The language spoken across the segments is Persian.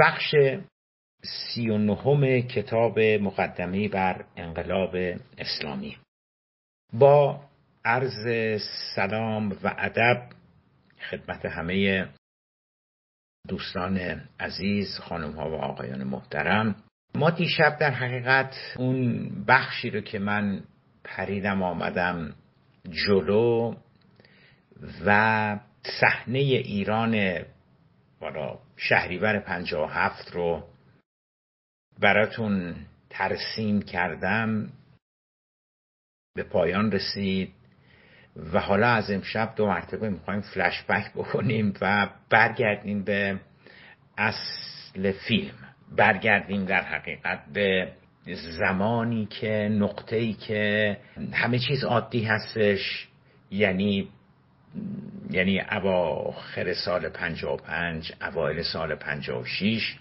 بخش سی و نهم کتاب مقدمه بر انقلاب اسلامی. با عرض سلام و ادب خدمت همه دوستان عزیز خانم ها و آقایان محترم ما دیشب در حقیقت اون بخشی رو که من پریدم آمدم جلو و صحنه ایران بالا شهریور هفت رو براتون ترسیم کردم. به پایان رسید و حالا از امشب دو مرتبه می‌خوایم فلش بک بکنیم و برگردیم به اصل فیلم. برگردیم در حقیقت به زمانی که نقطه ای که همه چیز عادی هستش یعنی یعنی اواخر سال 55 اوایل سال 56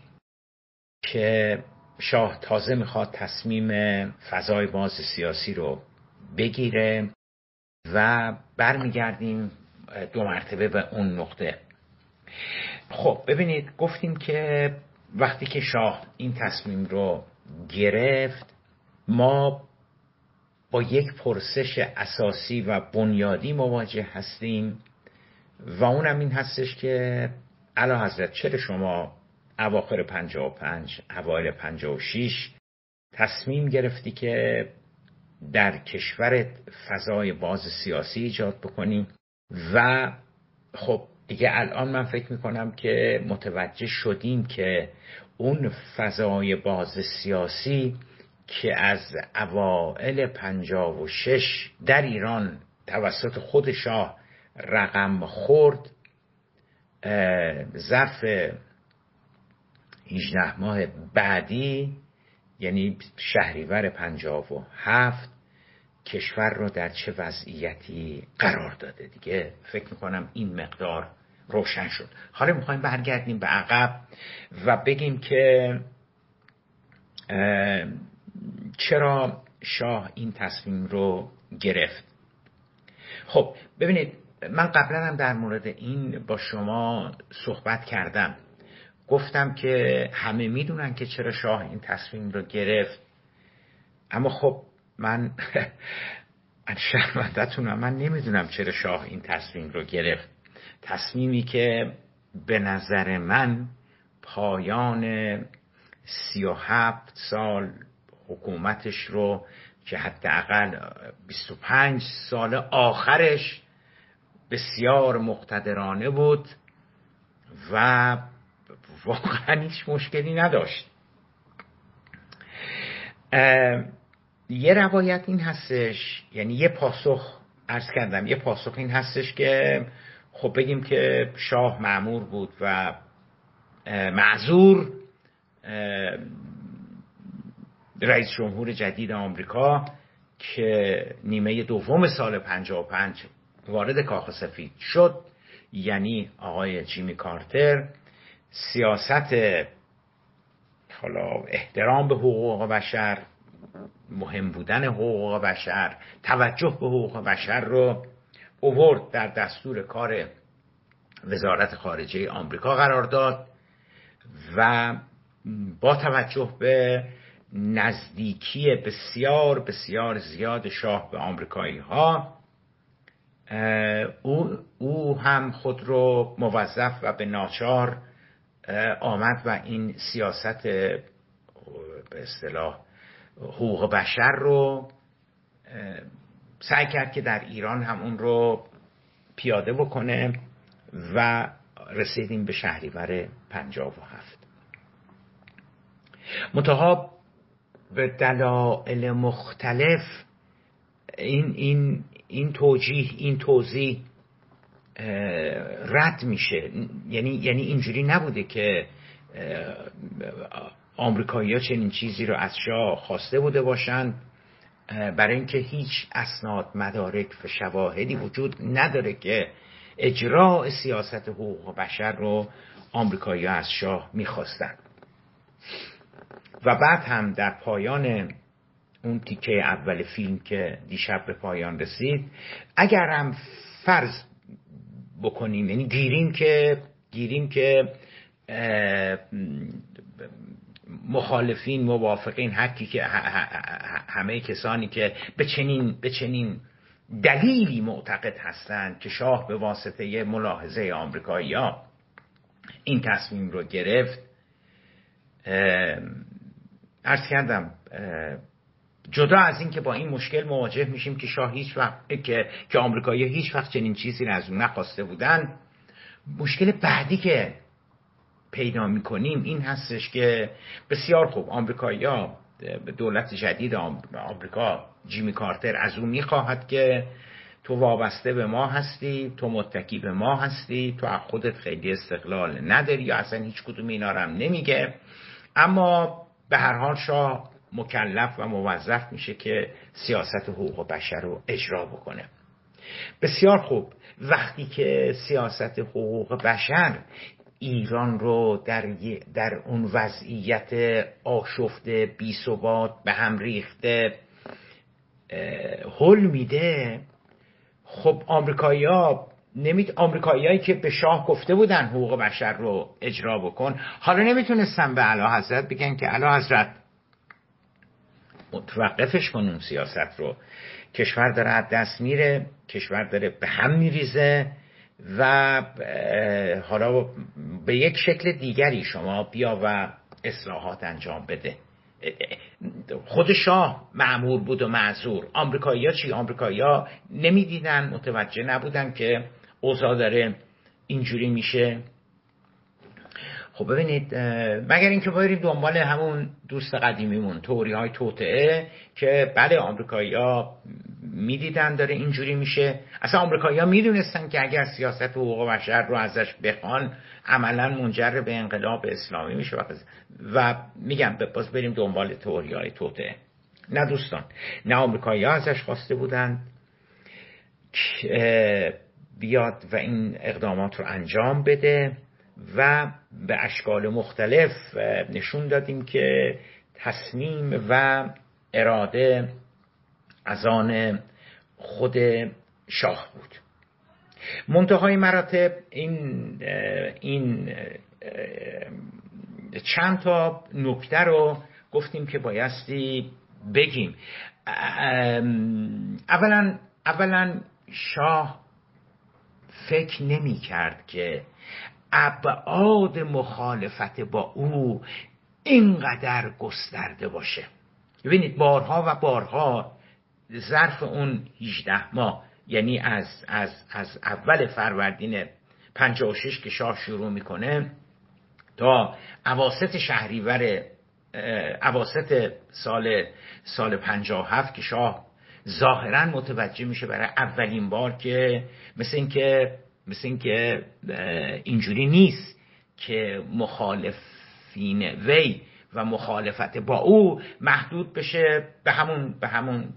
که شاه تازه می‌خواد تصمیم فضای باز سیاسی رو بگیره و برمیگردیم دو مرتبه به اون نقطه. خب ببینید گفتیم که وقتی که شاه این تصمیم رو گرفت ما با یک پرسش اساسی و بنیادی مواجه هستیم و اونم این هستش که علا حضرت چرا شما اواخر 55 اوایل 56 تصمیم گرفتی که در کشورت فضای باز سیاسی ایجاد بکنی؟ و خب دیگه الان من فکر می‌کنم که متوجه شدیم که اون فضای باز سیاسی که از اوائل پنجاب و شش در ایران توسط خود شاه رقم خورد ظرف 18 ماه بعدی یعنی شهریور پنجاب و هفت کشور رو در چه وضعیتی قرار داده دیگه؟ فکر می‌کنم این مقدار روشن شد. حالا می‌خوایم برگردیم به عقب و بگیم که چرا شاه این تصمیم رو گرفت؟ خب ببینید من قبلا هم در مورد این با شما صحبت کردم. گفتم که همه می‌دونن که چرا شاه این تصمیم رو گرفت. اما خب من شرمندتونم من نمی‌دونم چرا شاه این تصمیم رو گرفت. تصمیمی که به نظر من پایان سی و هفت سال حکومتش رو که حداقل 25 سال آخرش بسیار مقتدرانه بود و واقعا هیچ مشکلی نداشت. یه روایت این هستش یعنی یه پاسخ ارز کردم یه پاسخ این هستش که خب بگیم که شاه معمور بود و معذور رئیس جمهور جدید آمریکا که نیمه دوم سال 55 وارد کاخ سفید شد یعنی آقای جیمی کارتر سیاست حالا احترام به حقوق بشر مهم بودن حقوق بشر توجه به حقوق بشر رو اوورد در دستور کار وزارت خارجه آمریکا قرار داد و با توجه به نزدیکی بسیار بسیار زیاد شاه به آمریکایی ها او, او هم خود رو موظف و به ناچار آمد و این سیاست به اصطلاح حقوق بشر رو سعی کرد که در ایران هم اون رو پیاده بکنه و رسیدیم به شهریور هفت. منتها به دلایل مختلف این, این, این توجیه این توضیح رد میشه. یعنی یعنی اینجوری نبوده که آمریکایی ها چنین چیزی رو از شاه خواسته بوده باشند برای اینکه هیچ اسناد مدارک و شواهدی وجود نداره که اجراع سیاست حقوق بشر رو آمریکایی از شاه می‌خواستند و بعد هم در پایان اون تیکه اول فیلم که دیشب به پایان رسید اگر هم فرض بکنیم یعنی گیریم که گیریم که مخالفین موافقین حقی که همه کسانی که به چنین, به چنین دلیلی معتقد هستند که شاه به واسطه ملاحظه آمریکایی این تصمیم رو گرفت ارز کردم جدا از این که با این مشکل مواجه میشیم که شاه هیچ وقت که که آمریکایی هیچ وقت چنین چیزی رو از اون نخواسته بودن مشکل بعدی که پیدا می‌کنیم این هستش که بسیار خوب آمریکایی دولت جدید آمریکا جیمی کارتر از او می‌خواهد که تو وابسته به ما هستی تو متکی به ما هستی تو از خودت خیلی استقلال نداری یا اصلا هیچ کدوم اینا هم نمیگه. اما به هر حال شاه مکلف و موظف میشه که سیاست حقوق بشر رو اجرا بکنه. بسیار خوب. وقتی که سیاست حقوق بشر ایران رو در, در اون وضعیت آشفته بی ثبات به هم ریخته حل میده خب آمریکایی‌ها نمید آمریکاییایی که به شاه گفته بودن حقوق بشر رو اجرا بکن. حالا نمی‌تونستن به علا حضرت بگن که علا حضرت متوقفش کن اون سیاست رو. کشور داره از دست میره کشور داره به هم میریزه و حالا به یک شکل دیگری شما بیا و اصلاحات انجام بده. خود شاه معمور بود و معذور. آمریکایی‌ها چی؟ آمریکایی‌ها نمی‌دیدن متوجه نبودن که اوضاع داره. اینجوری میشه. خب ببینید مگر اینکه بریم دنبال همون دوست قدیمیمون توری های توطعه که بله آمریکایی ها می‌دیدن داره اینجوری میشه. اصلا آمریکایی ها می‌دونستن که اگر سیاست حقوق بشر رو ازش بخوان عملا منجر به انقلاب اسلامی میشه. و میگم باز بریم دنبال توری های توطعه نه دوستان نه آمریکایی ها ازش خواسته بودن بیاد و این اقدامات رو انجام بده و به اشکال مختلف نشون دادیم که تصمیم و اراده از آن خود شاه بود. منتهای مراتب این این چند تا نکته رو گفتیم که بایستی بگیم. اولا اولا شاه فکر نمی کرد که ابعاد مخالفت با او اینقدر گسترده باشه. ببینید بارها و بارها ظرف اون 18 ماه یعنی از, از, از اول فروردین 56 که شاه شروع می‌کنه تا اواسط شهریور اواسط سال سال 57 که شاه ظاهرا متوجه میشه برای اولین بار که مثل اینکه مثل اینکه اینجوری نیست که مخالفین وی و مخالفت با او محدود بشه به همون به همون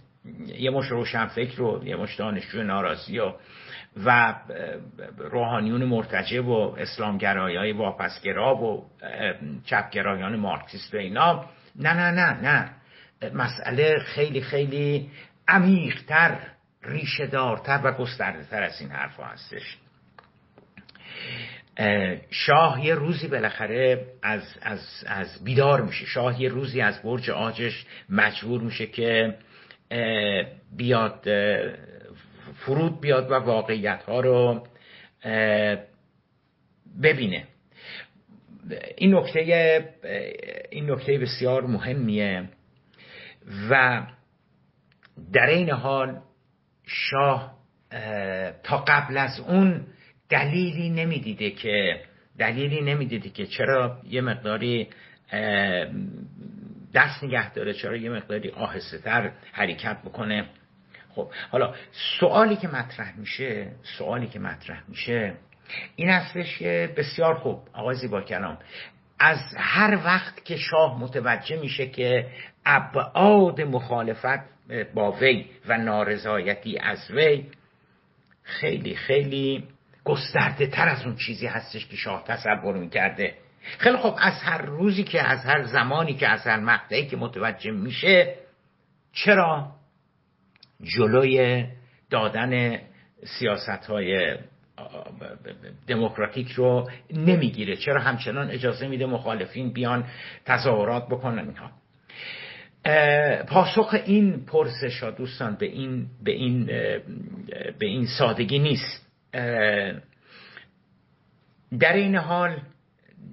یه مش روشن فکر و یه مش دانشجو ناراضی و و روحانیون مرتجع و اسلامگرایی های واپسگرا و چپگرایان مارکسیست و اینا. نه نه نه نه. مسئله خیلی خیلی عمیقتر ریشه دارتر و گسترده تر از این حرف هستش. شاه یه روزی بالاخره از, از, از بیدار میشه. شاه یه روزی از برج آجش مجبور میشه که بیاد فرود بیاد و واقعیت ها رو ببینه. این نکته این نکته بسیار مهمیه و در این حال شاه تا قبل از اون دلیلی نمی‌دیده که دلیلی نمی‌دیده که چرا یه مقداری دست نگه داره چرا یه مقداری آهسته تر حرکت بکنه. خب حالا سوالی که مطرح میشه سوالی که مطرح میشه این هستش که بسیار خوب آقای زیبا کلام از هر وقت که شاه متوجه میشه که ابعاد مخالفت با وی و نارضایتی از وی خیلی خیلی گسترده تر از اون چیزی هستش که شاه تصور می‌کرده. خیلی خب از هر روزی که از هر زمانی که از هر مقطعی که متوجه میشه چرا؟ جلوی دادن سیاست های دموکراتیک رو نمی‌گیره. چرا همچنان اجازه میده مخالفین بیان تظاهرات بکنن اینها؟ پاسخ این پرسش ها دوستان به این به این به این سادگی نیست. در این حال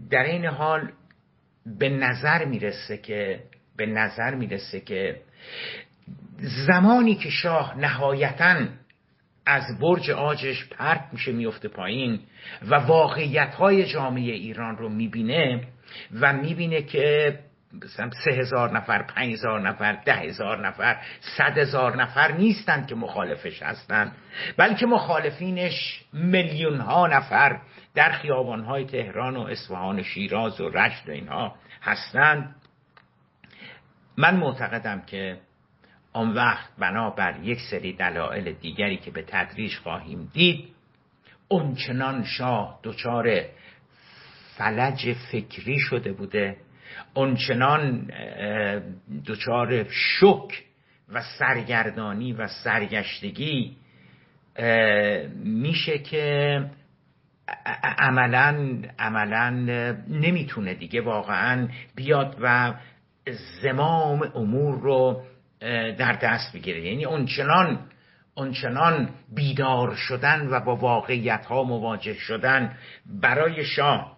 در این حال به نظر می‌رسه که به نظر می‌رسه که زمانی که شاه نهایتا از برج آجش پرت میشه میفته پایین و واقعیت های جامعه ایران رو می‌بینه و می‌بینه که مثلا سه هزار نفر پنج هزار نفر ده هزار نفر صد هزار نفر نیستند که مخالفش هستند بلکه مخالفینش میلیون ها نفر در خیابان های تهران و اصفهان و شیراز و رشت و اینها هستند من معتقدم که آن وقت بنابر یک سری دلایل دیگری که به تدریج خواهیم دید اونچنان شاه دچار فلج فکری شده بوده اونچنان دچار شک و سرگردانی و سرگشتگی میشه که عملا عملا نمی‌تونه دیگه واقعا بیاد و زمام امور رو در دست بگیره یعنی اونچنان اونچنان بیدار شدن و با واقعیت ها مواجه شدن برای شاه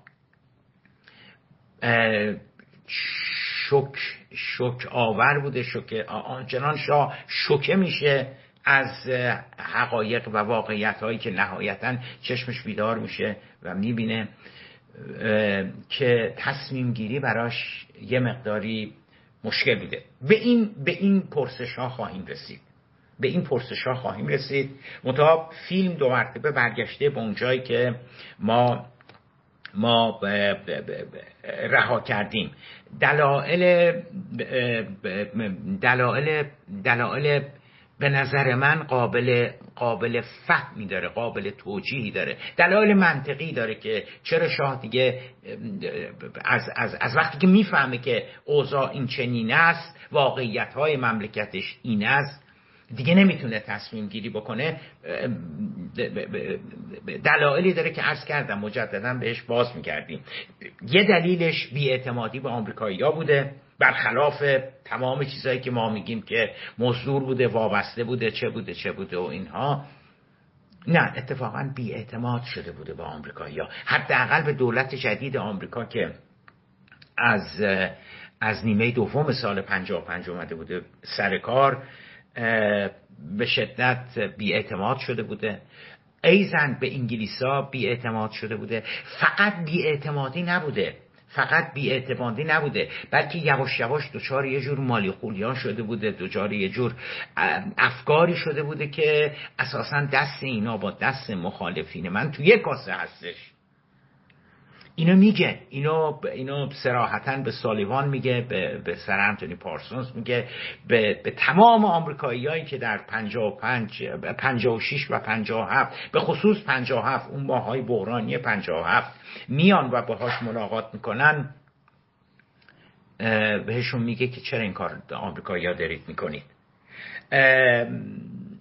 شک شک آور بوده شک آنچنان شاه شکه میشه از حقایق و واقعیت هایی که نهایتا چشمش بیدار میشه و می‌بینه که تصمیم گیری براش یه مقداری مشکل بوده. به این به این پرسش ها خواهیم رسید. به این پرسش ها خواهیم رسید. مطابق فیلم دو مرتبه برگشته به اونجایی که ما ما رها کردیم. دلائل دلائل دلائل به نظر من قابل قابل فهمی داره قابل توجیهی داره. دلایل منطقی داره که چرا شاه دیگه از, از, از وقتی که می‌فهمه که اوضاع این چنین است واقعیت های مملکتش این است دیگه نمی‌تونه تصمیم گیری بکنه. دلایلی داره که عرض کردم مجددا بهش باز می‌کردیم. یه دلیلش بیاعتمادی به آمریکایی ها بوده. برخلاف تمام چیزهایی که ما میگیم که مزدور بوده وابسته بوده چه بوده چه بوده و اینها. نه اتفاقا بیاعتماد شده بوده به آمریکایی ها حداقل به دولت جدید آمریکا که از از نیمه دوم سال 55 اومده بوده سر کار به شدت بیاعتماد شده بوده. ایزن به انگلیسا بیاعتماد شده بوده. فقط بیاعتمادی نبوده. فقط بیاعتمادی نبوده بلکه یواش یواش دچار یه جور مالی خولیان شده بوده دچار یه جور افکاری شده بوده که اساسا دست اینا با دست مخالفین من تو یک کاسه هستش. اینو میگه. اینو اینو سراحتا به سالیوان میگه به, به سر انتونی پارسونز میگه به, به تمام آمریکاییایی که در 55 56 و 57 به خصوص 57 اون ماهای بحرانی 57 میان و باهاش ملاقات می‌کنن. بهشون میگه که چرا این کار آمریکایی‌ها دارید می‌کنید.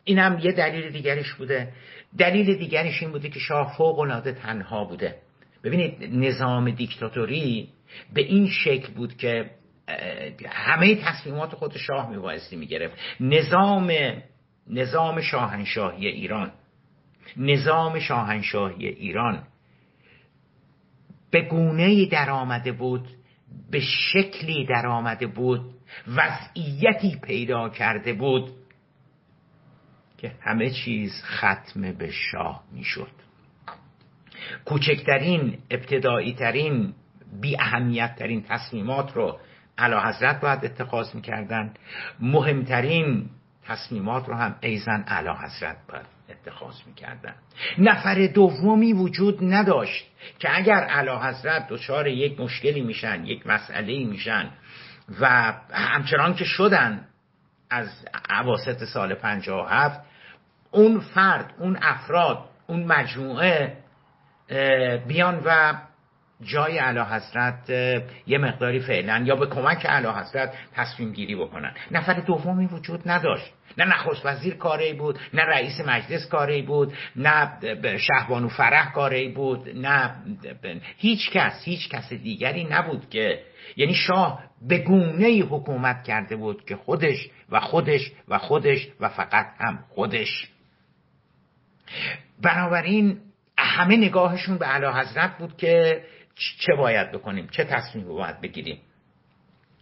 این هم یه دلیل دیگرش بوده. دلیل دیگرش این بوده که شاه فوق العاده تنها بوده. ببینید نظام دیکتاتوری به این شکل بود که همه تصمیمات خود شاه میبایستی می‌گرفت. نظام نظام شاهنشاهی ایران نظام شاهنشاهی ایران به گونه در آمده بود به شکلی در آمده بود وضعیتی پیدا کرده بود که همه چیز ختم به شاه می‌شد. کوچکترین ابتدایی ترین بی اهمیت ترین تصمیمات رو علا حضرت باید اتخاذ می‌کردن. مهمترین تصمیمات رو هم ایزن علا حضرت باید اتخاذ می‌کردن. نفر دومی وجود نداشت که اگر علا حضرت دچار یک مشکلی میشن یک مسئله میشن و همچنان که شدن از عواست سال 57 اون فرد اون افراد اون مجموعه بیان و جای اعلی حضرت یه مقداری فعلا یا به کمک اعلی حضرت تصمیم گیری بکنن. نفر دومی وجود نداشت. نه نخست وزیر کاری بود نه رئیس مجلس کاری بود نه شهبانو فرح کاری بود نه هیچ کس هیچ کس دیگری نبود که یعنی شاه به گونه حکومت کرده بود که خودش و خودش و خودش و فقط هم خودش. بنابراین همه نگاهشون به علا حضرت بود که چه باید بکنیم چه تصمیمی باید بگیریم.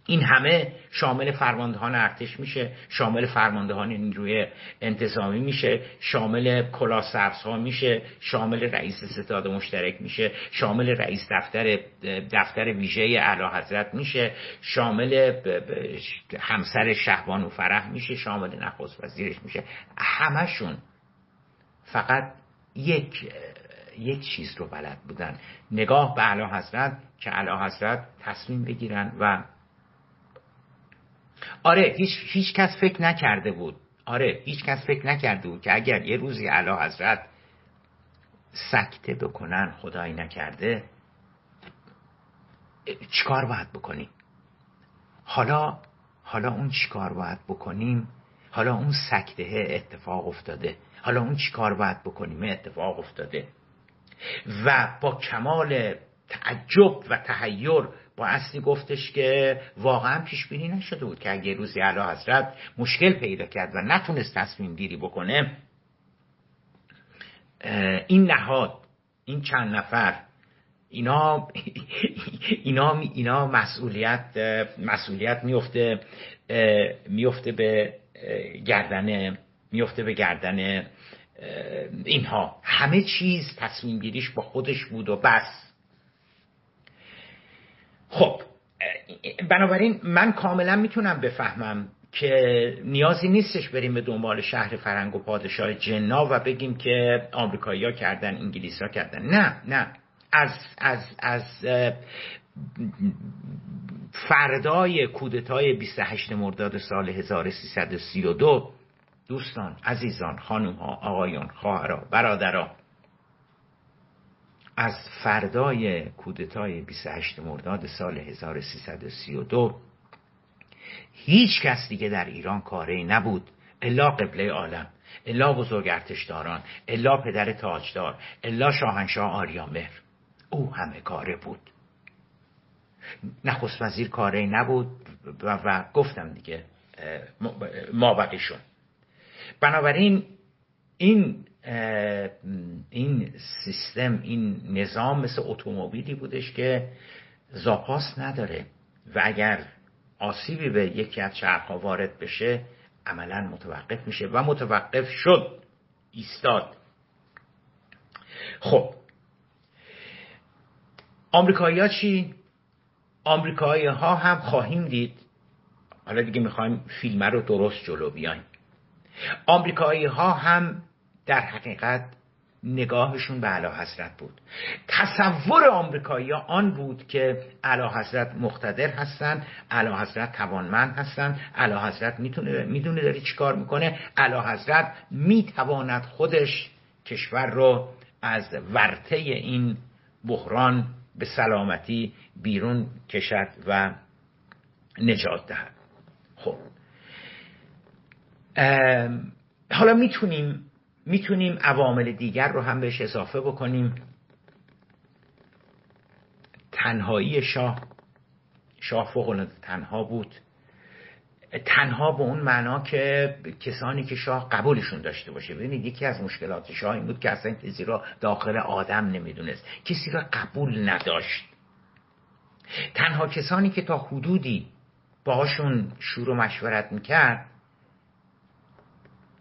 این همه شامل فرماندهان ارتش میشه شامل فرماندهان نیروی انتظامی میشه شامل کلاه ها میشه شامل رئیس ستاد مشترک میشه شامل رئیس دفتر دفتر ویژه اعلی حضرت میشه شامل همسر شهبان و فرح میشه شامل نخست وزیرش میشه. همشون فقط یک یک چیز رو بلد بودن. نگاه به اعلی حضرت که اعلی حضرت تصمیم بگیرن و آره هیچ, هیچ کس فکر نکرده بود. آره هیچ کس فکر نکرده بود که اگر یه روزی اعلی حضرت سکته بکنن خدایی نکرده چیکار باید بکنیم؟ حالا حالا اون چیکار باید بکنیم؟ حالا اون سکته اتفاق افتاده. حالا اون چیکار باید بکنیم؟ اتفاق افتاده. و با کمال تعجب و تحیر با اصلی گفتش که واقعا پیش بینی نشده بود که اگه روزی اعلی حضرت مشکل پیدا کرد و نتونست تصمیم گیری بکنه این نهاد این چند نفر اینا اینا اینا مسئولیت مسئولیت میفته میفته به گردن میفته به گردن اینها. همه چیز تصمیم گیریش با خودش بود و بس. خب بنابراین من کاملا می‌تونم بفهمم که نیازی نیستش بریم به دنبال شهر فرنگ و پادشاه جنا و بگیم که آمریکایی ها کردن انگلیس ها کردن. نه نه. از از از فردای کودتای 28 مرداد سال 1332 دوستان عزیزان خانم ها آقایان خواهرها برادران از فردای کودتای 28 مرداد سال 1332 هیچ کس دیگه در ایران کاری نبود. الا قبله عالم الا بزرگ ارتشداران الا پدر تاجدار الا شاهنشاه آریامهر او همه کاره بود. نخست وزیر کاری نبود و, و گفتم دیگه ما شد بنابراین این این سیستم این نظام مثل اتومبیلی بودش که زاپاس نداره و اگر آسیبی به یکی از چرخها وارد بشه عملا متوقف میشه و متوقف شد ایستاد. خب. آمریکایی ها چی؟ آمریکایی ها هم خواهیم دید. حالا دیگه می‌خوایم فیلم رو درست جلو بیایم. آمریکایی ها هم در حقیقت نگاهشون به علا حضرت بود. تصور آمریکایی ها آن بود که علا حضرت مقتدر هستن علا حضرت توانمند هستن. علا حضرت می‌تونه می‌دونه داره چیکار می‌کنه. علا حضرت می‌تواند خودش کشور رو از ورته این بحران به سلامتی بیرون کشد و نجات دهد. خب حالا می‌تونیم می‌تونیم عوامل دیگر رو هم بهش اضافه بکنیم. تنهایی شاه شاه فوق تنها بود. تنها به اون معنا که کسانی که شاه قبولشون داشته باشه. ببینید یکی از مشکلات شاه این بود که اصلا کسی را داخل آدم نمی‌دونست. کسی را قبول نداشت. تنها کسانی که تا حدودی باهاشون شور و مشورت می‌کرد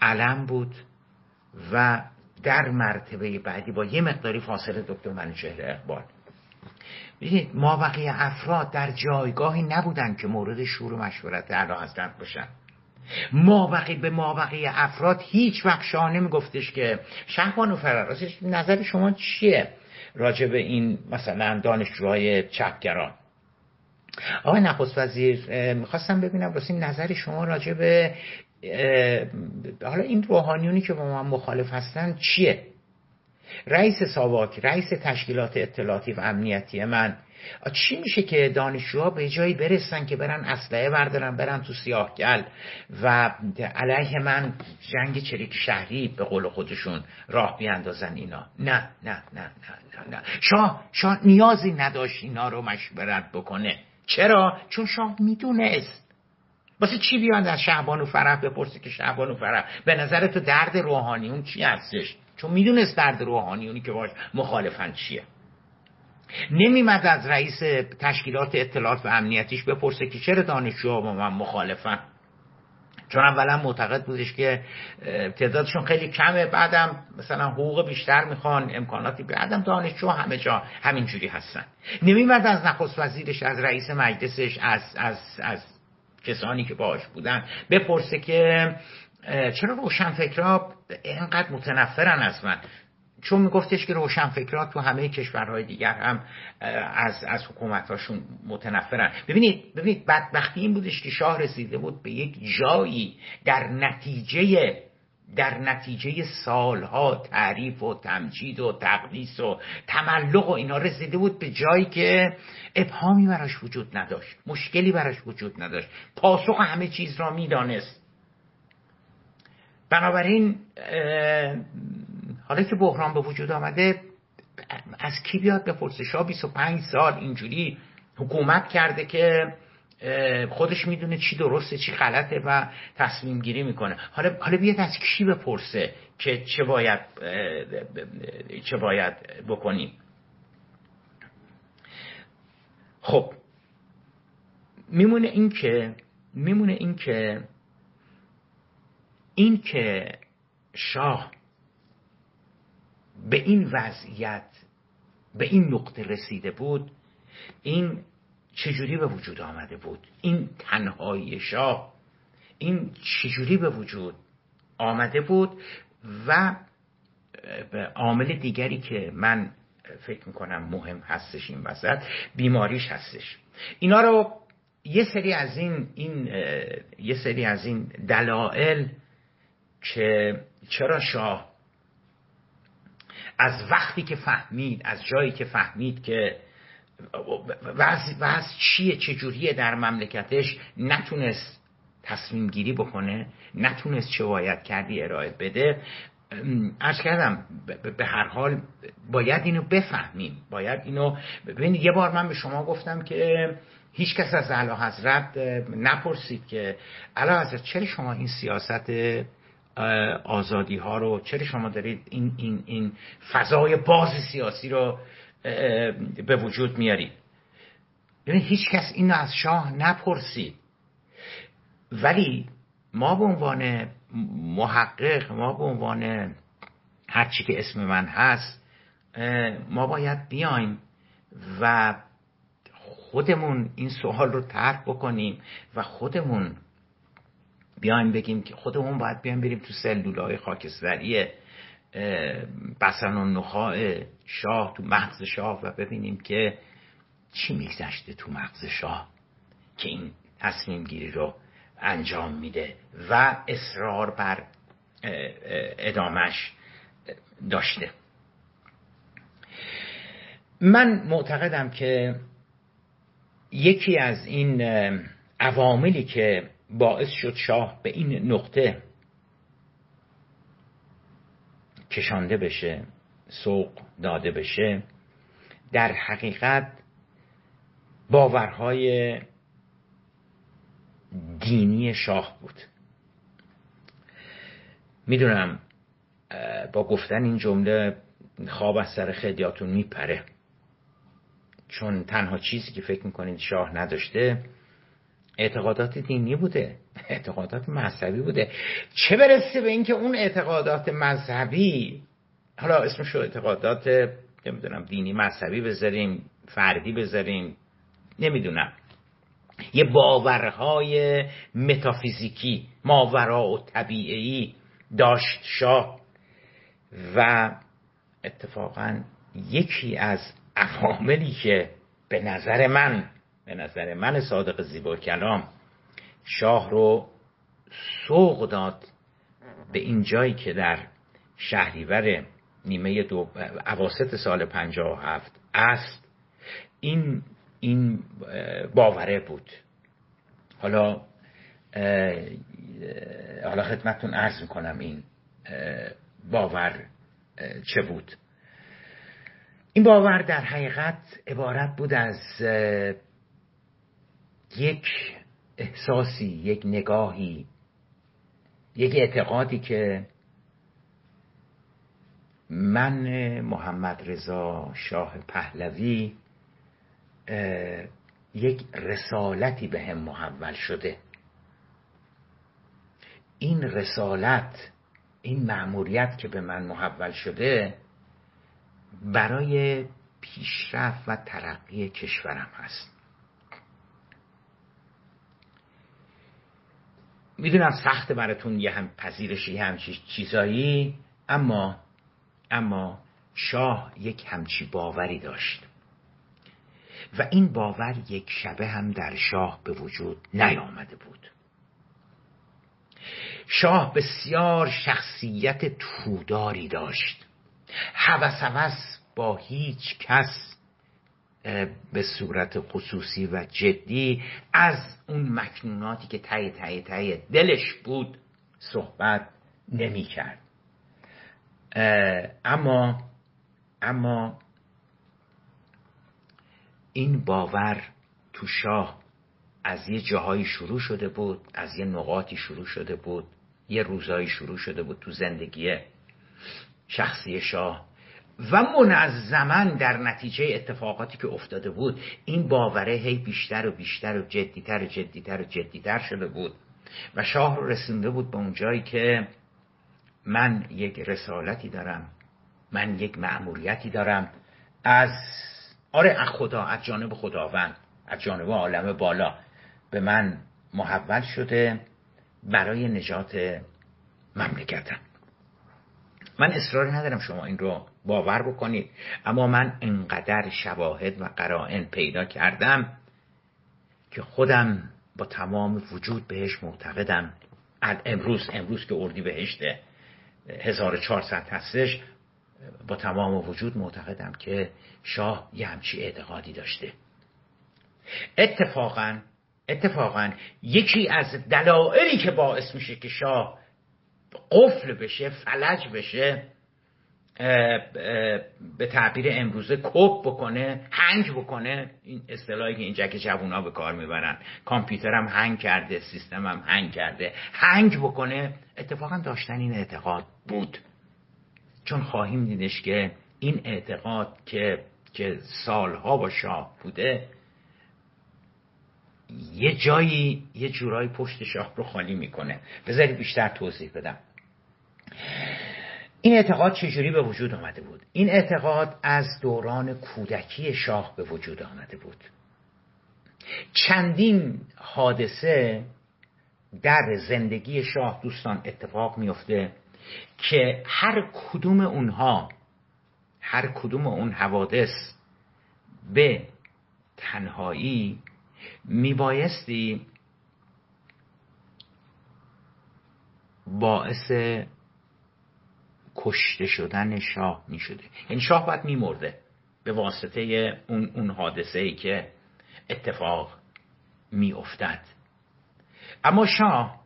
علم بود و در مرتبه بعدی با یه مقداری فاصله دکتر منوچهر اقبال. ببینید ما بقیه افراد در جایگاهی نبودن که مورد شور و مشورت اعلی حضرت باشن. ما بقیه به ما بقیه افراد هیچ وقت شاه نمیگفتش که شهبان و فرار. نظر شما چیه راجع به این مثلا دانشجوهای چپگران؟ آقای نخست وزیر می‌خواستم ببینم واسه نظر شما راجع به حالا این روحانیونی که با ما مخالف هستن چیه؟ رئیس ساواک رئیس تشکیلات اطلاعاتی و امنیتی من. چی میشه که دانشجوها به جایی برسن که برن اسلحه بردارن برن تو سیاهگل و علیه من جنگ چریک شهری به قول خودشون راه بیاندازن اینا؟ نه نه نه نه نه, نه. شاه شاه نیازی نداشت اینا رو مشورت بکنه. چرا؟ چون شاه می‌دونست. واسه چی بیان از شعبان و فرح بپرسی که شعبان و فرح؟ به نظر تو درد روحانی اون چی هستش؟ چون می‌دونست درد روحانی اونی که باش مخالفن چیه. نمیمد از رئیس تشکیلات اطلاعات و امنیتیش بپرسه که چرا دانشجوها با من مخالفن؟ چون اولا معتقد بودش که تعدادشون خیلی کمه بعدم مثلا حقوق بیشتر می‌خوان امکاناتی بعدم دانشجو همه جا همینجوری هستن. نمیمد از نخست وزیرش از رئیس مجلسش از, از, از کسانی که باش بودن بپرسه که چرا روشنفکرها اینقدر متنفرن از من؟ چون میگفتش که روشنفکرات تو همه کشورهای دیگر هم از, از حکومتاشون متنفرن. ببینید ببینید بدبختی این بودش که شاه رسیده بود به یک جایی در نتیجه در نتیجه سالها تعریف و تمجید و تقدیس و تملق و اینا رسیده بود به جایی که ابهامی براش وجود نداشت مشکلی براش وجود نداشت. پاسخ همه چیز را می‌دانست. بنابراین حالا که بحران به وجود آمده از کی بیاد بپرسه؟ شاه 25 سال اینجوری حکومت کرده که خودش می‌دونه چی درسته چی غلطه و تصمیم گیری می‌کنه. حالا حالا بیاد از کی بپرسه که چه باید چه باید بکنیم؟ خب میمونه این که میمونه این که این که شاه به این وضعیت به این نقطه رسیده بود این چجوری به وجود آمده بود؟ این تنهایی شاه. این چجوری به وجود آمده بود و عامل دیگری که من فکر می‌کنم مهم هستش این وسط بیماریش هستش. اینا رو یه سری از این, این یه سری از این دلایل که چرا شاه از وقتی که فهمید از جایی که فهمید که وضع چیه؟ چجوریه در مملکتش؟ نتونست تصمیم گیری بکنه؟ نتونست چه باید کردی ارائه بده. ارز کردم به هر حال باید اینو بفهمیم. باید اینو ببینید یه بار من به شما گفتم که هیچ کس از اعلی حضرت نپرسید که اعلی حضرت چرا شما این سیاست آزادی ها رو چرا شما دارید این, این, این فضای باز سیاسی رو به وجود میارید یعنی هیچ کس این از شاه نپرسید. ولی ما به عنوان محقق ما به عنوان هرچی که اسم من هست ما باید بیایم و خودمون این سوال رو طرح بکنیم و خودمون بیایم بگیم که خودمون باید بیایم بریم تو سلولای خاکستری بسن و نخاع شاه تو مغز شاه و ببینیم که چی میگذشته تو مغز شاه که این تصمیم گیری رو انجام میده و اصرار بر ادامش داشته. من معتقدم که یکی از این عواملی که باعث شد شاه به این نقطه کشانده بشه سوق داده بشه در حقیقت باورهای دینی شاه بود. می‌دونم با گفتن این جمله خواب از سر خیلیاتون میپره. چون تنها چیزی که فکر می‌کنید شاه نداشته اعتقادات دینی بوده. اعتقادات مذهبی بوده. چه برسه به اینکه اون اعتقادات مذهبی حالا اسمشو اعتقادات نمی‌دونم دینی مذهبی بذاریم فردی بذاریم نمی‌دونم. یه باورهای متافیزیکی ماورا و طبیعی داشت شاه و اتفاقا یکی از عواملی که به نظر من به نظر من صادق زیبا کلام شاه رو سوق داد به این جایی که در شهریور نیمه دو اواسط سال 57 است. این این باوره بود. حالا حالا خدمتتون عرض می‌کنم این باور چه بود. این باور در حقیقت عبارت بود از یک احساسی یک نگاهی یک اعتقادی که من محمد رضا شاه پهلوی یک رسالتی به هم محول شده. این رسالت این مأموریت که به من محول شده برای پیشرفت و ترقی کشورم هست. می‌دونم سخت براتون یه هم پذیرشی همچی چیزایی اما اما شاه یک همچی باوری داشت. و این باور یک شبه هم در شاه به وجود نیامده بود. شاه بسیار شخصیت توداری داشت. حوس با هیچ کس به صورت خصوصی و جدی از اون مکنوناتی که تای تای تای دلش بود صحبت نمی کرد. اما اما این باور تو شاه از یه جاهایی شروع شده بود از یه نقاطی شروع شده بود یه روزایی شروع شده بود تو زندگی شخصی شاه. و منظما در نتیجه اتفاقاتی که افتاده بود این باوره هی بیشتر و بیشتر و جدیتر و جدیتر و جدیتر شده بود. و شاه رو رسونده بود به اون جایی که من یک رسالتی دارم من یک مأموریتی دارم از آره از خدا از جانب خداوند از جانب عالم بالا. به من محول شده برای نجات مملکتم. من اصراری ندارم شما این رو باور بکنید. اما من انقدر شواهد و قرائن پیدا کردم که خودم با تمام وجود بهش معتقدم. امروز امروز که اردی بهشته 1400 هستش با تمام وجود معتقدم که شاه یه همچی اعتقادی داشته. اتفاقا اتفاقا یکی از دلایلی که باعث میشه که شاه قفل بشه فلج بشه به تعبیر امروزه کپ بکنه هنگ بکنه. این اصطلاحی که اینجا که جوونا به کار می‌برن. کامپیوترم هنگ کرده سیستمم هنگ کرده. هنگ بکنه. اتفاقا داشتن این اعتقاد بود. چون خواهیم دیدش که این اعتقاد که که سالها با شاه بوده یه جایی یه جورایی پشت شاه رو خالی می‌کنه. بذارید بیشتر توضیح بدم. این اعتقاد چجوری به وجود آمده بود؟ این اعتقاد از دوران کودکی شاه به وجود آمده بود. چندین حادثه در زندگی شاه دوستان اتفاق میفته که هر کدوم اونها هر کدوم اون حوادث به تنهایی میبایستی باعث کشته شدن شاه می شده یعنی شاه باید می مرده به واسطه اون, اون حادثه ای که اتفاق می افتد اما شاه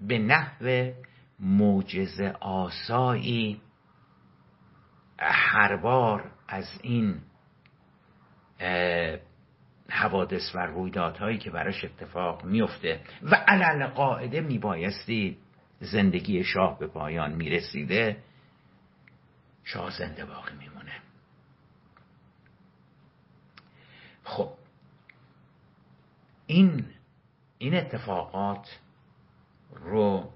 به نحو معجز آسایی هر بار از این حوادث و رویدادهایی که براش اتفاق میفته و علل قاعده میبایستی زندگی شاه به پایان می‌رسیده شاه زنده باقی میمونه. خب این این اتفاقات رو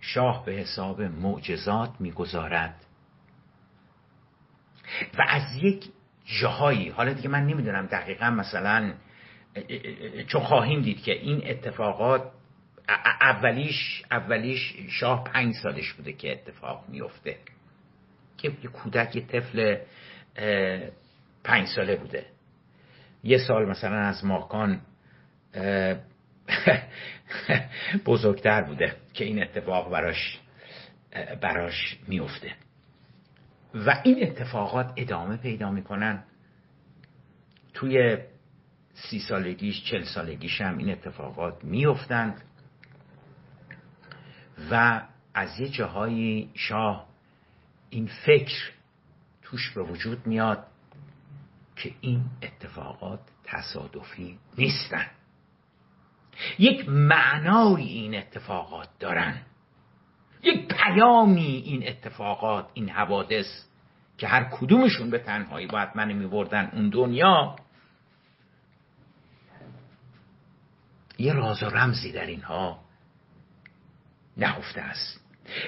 شاه به حساب معجزات می‌گذارد و از یک جاهایی حالا دیگه من نمی‌دونم دقیقا مثلا چون خواهیم دید که این اتفاقات اولیش اولیش شاه پنج سالش بوده که اتفاق میفته. که یه کودک یه طفل پنج ساله بوده. یه سال مثلا از ماکان بزرگتر بوده که این اتفاق براش براش میفته. و این اتفاقات ادامه پیدا می‌کنن. توی سی سالگیش چل سالگیش هم این اتفاقات میفتند و از یه جاهایی شاه این فکر توش به وجود میاد که این اتفاقات تصادفی نیستن. یک معنای این اتفاقات دارن. یک پیامی این اتفاقات این حوادث که هر کدومشون به تنهایی باید من میبردن اون دنیا یه راز و رمزی در اینها نهفته است.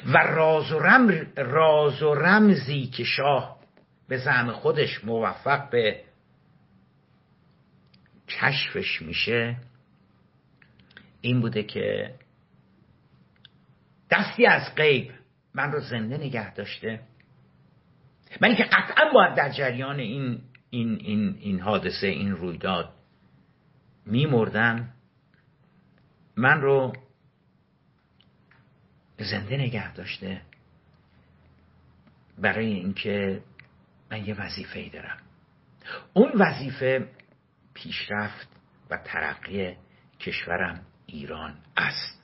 و راز و, رم راز و رمزی که شاه به زعم خودش موفق به کشفش میشه این بوده که دستی از غیب من رو زنده نگه داشته. من که قطعا باید در جریان این این این این حادثه این رویداد میمردم من رو زنده نگه داشته برای اینکه من یه وظیفه ای دارم. اون وظیفه پیشرفت و ترقی کشورم ایران است.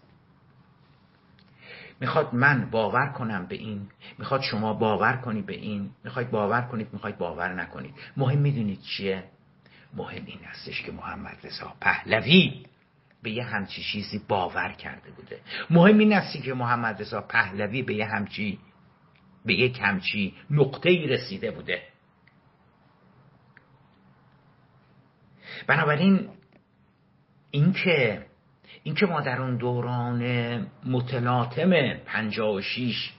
می‌خواد من باور کنم به این می‌خواد شما باور کنید به این می‌خواید باور کنید می‌خواید باور نکنید. مهم می‌دونید چیه؟ مهم این هستش که محمد رضا پهلوی به یه همچی چیزی باور کرده بوده. مهم این است که محمد رضا پهلوی به یه همچی به یک همچی نقطه ای رسیده بوده. بنابراین اینکه اینکه ما در اون دوران متلاطم 56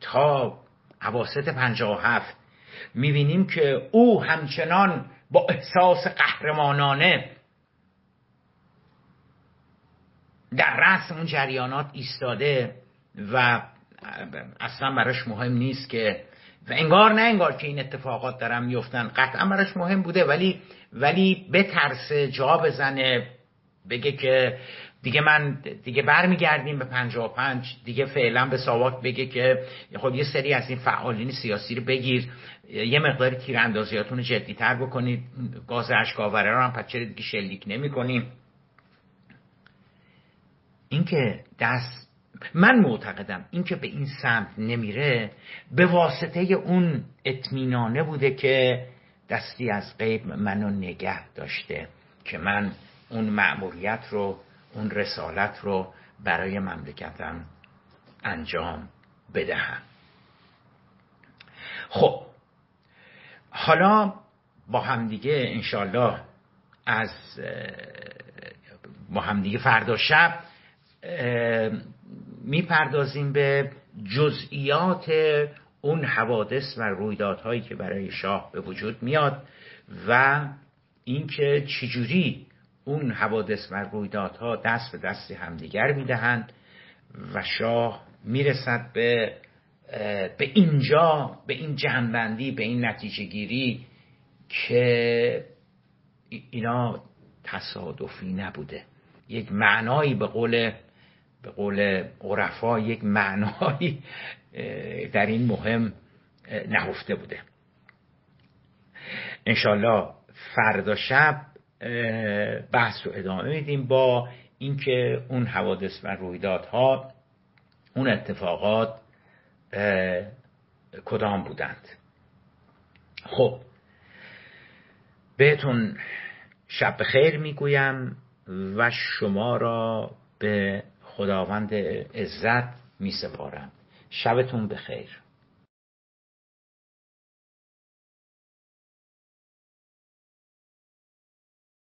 تا عواسط 57 می‌بینیم که او همچنان با احساس قهرمانانه در رأس اون جریانات ایستاده و اصلا براش مهم نیست که و انگار نه انگار که این اتفاقات دارن میفتن. قطعا براش مهم بوده ولی ولی بترسه جا بزنه بگه که دیگه من دیگه برمیگردیم به 55 دیگه فعلا به ساواک بگه که خب یه سری از این فعالین سیاسی رو بگیر. یه مقدار تیراندازیاتون رو جدیتر بکنید. گاز اشکاوره رو هم پس دیگه شلیک نمی کنیم اینکه دست من معتقدم اینکه به این سمت نمیره به واسطه اون اطمینانه بوده که دستی از غیب منو نگه داشته که من اون مأموریت رو اون رسالت رو برای مملکتم انجام بدهم. خب حالا با همدیگه انشالله از با همدیگه فردا شب می‌پردازیم به جزئیات اون حوادث و رویدادهایی که برای شاه به وجود میاد و اینکه چجوری اون حوادث و رویدادها دست به دست همدیگر می‌دهند و شاه می‌رسد به به اینجا به این جنبندی به این نتیجه گیری که اینا تصادفی نبوده. یک معنایی به قول به قول عرفا یک معنایی در این مهم نهفته بوده. انشالله فردا شب بحث رو ادامه میدیم با اینکه اون حوادث و رویدادها اون اتفاقات کدام بودند. خب بهتون شب خیر می‌گویم و شما را به خداوند عزت می سپارم شبتون بخیر.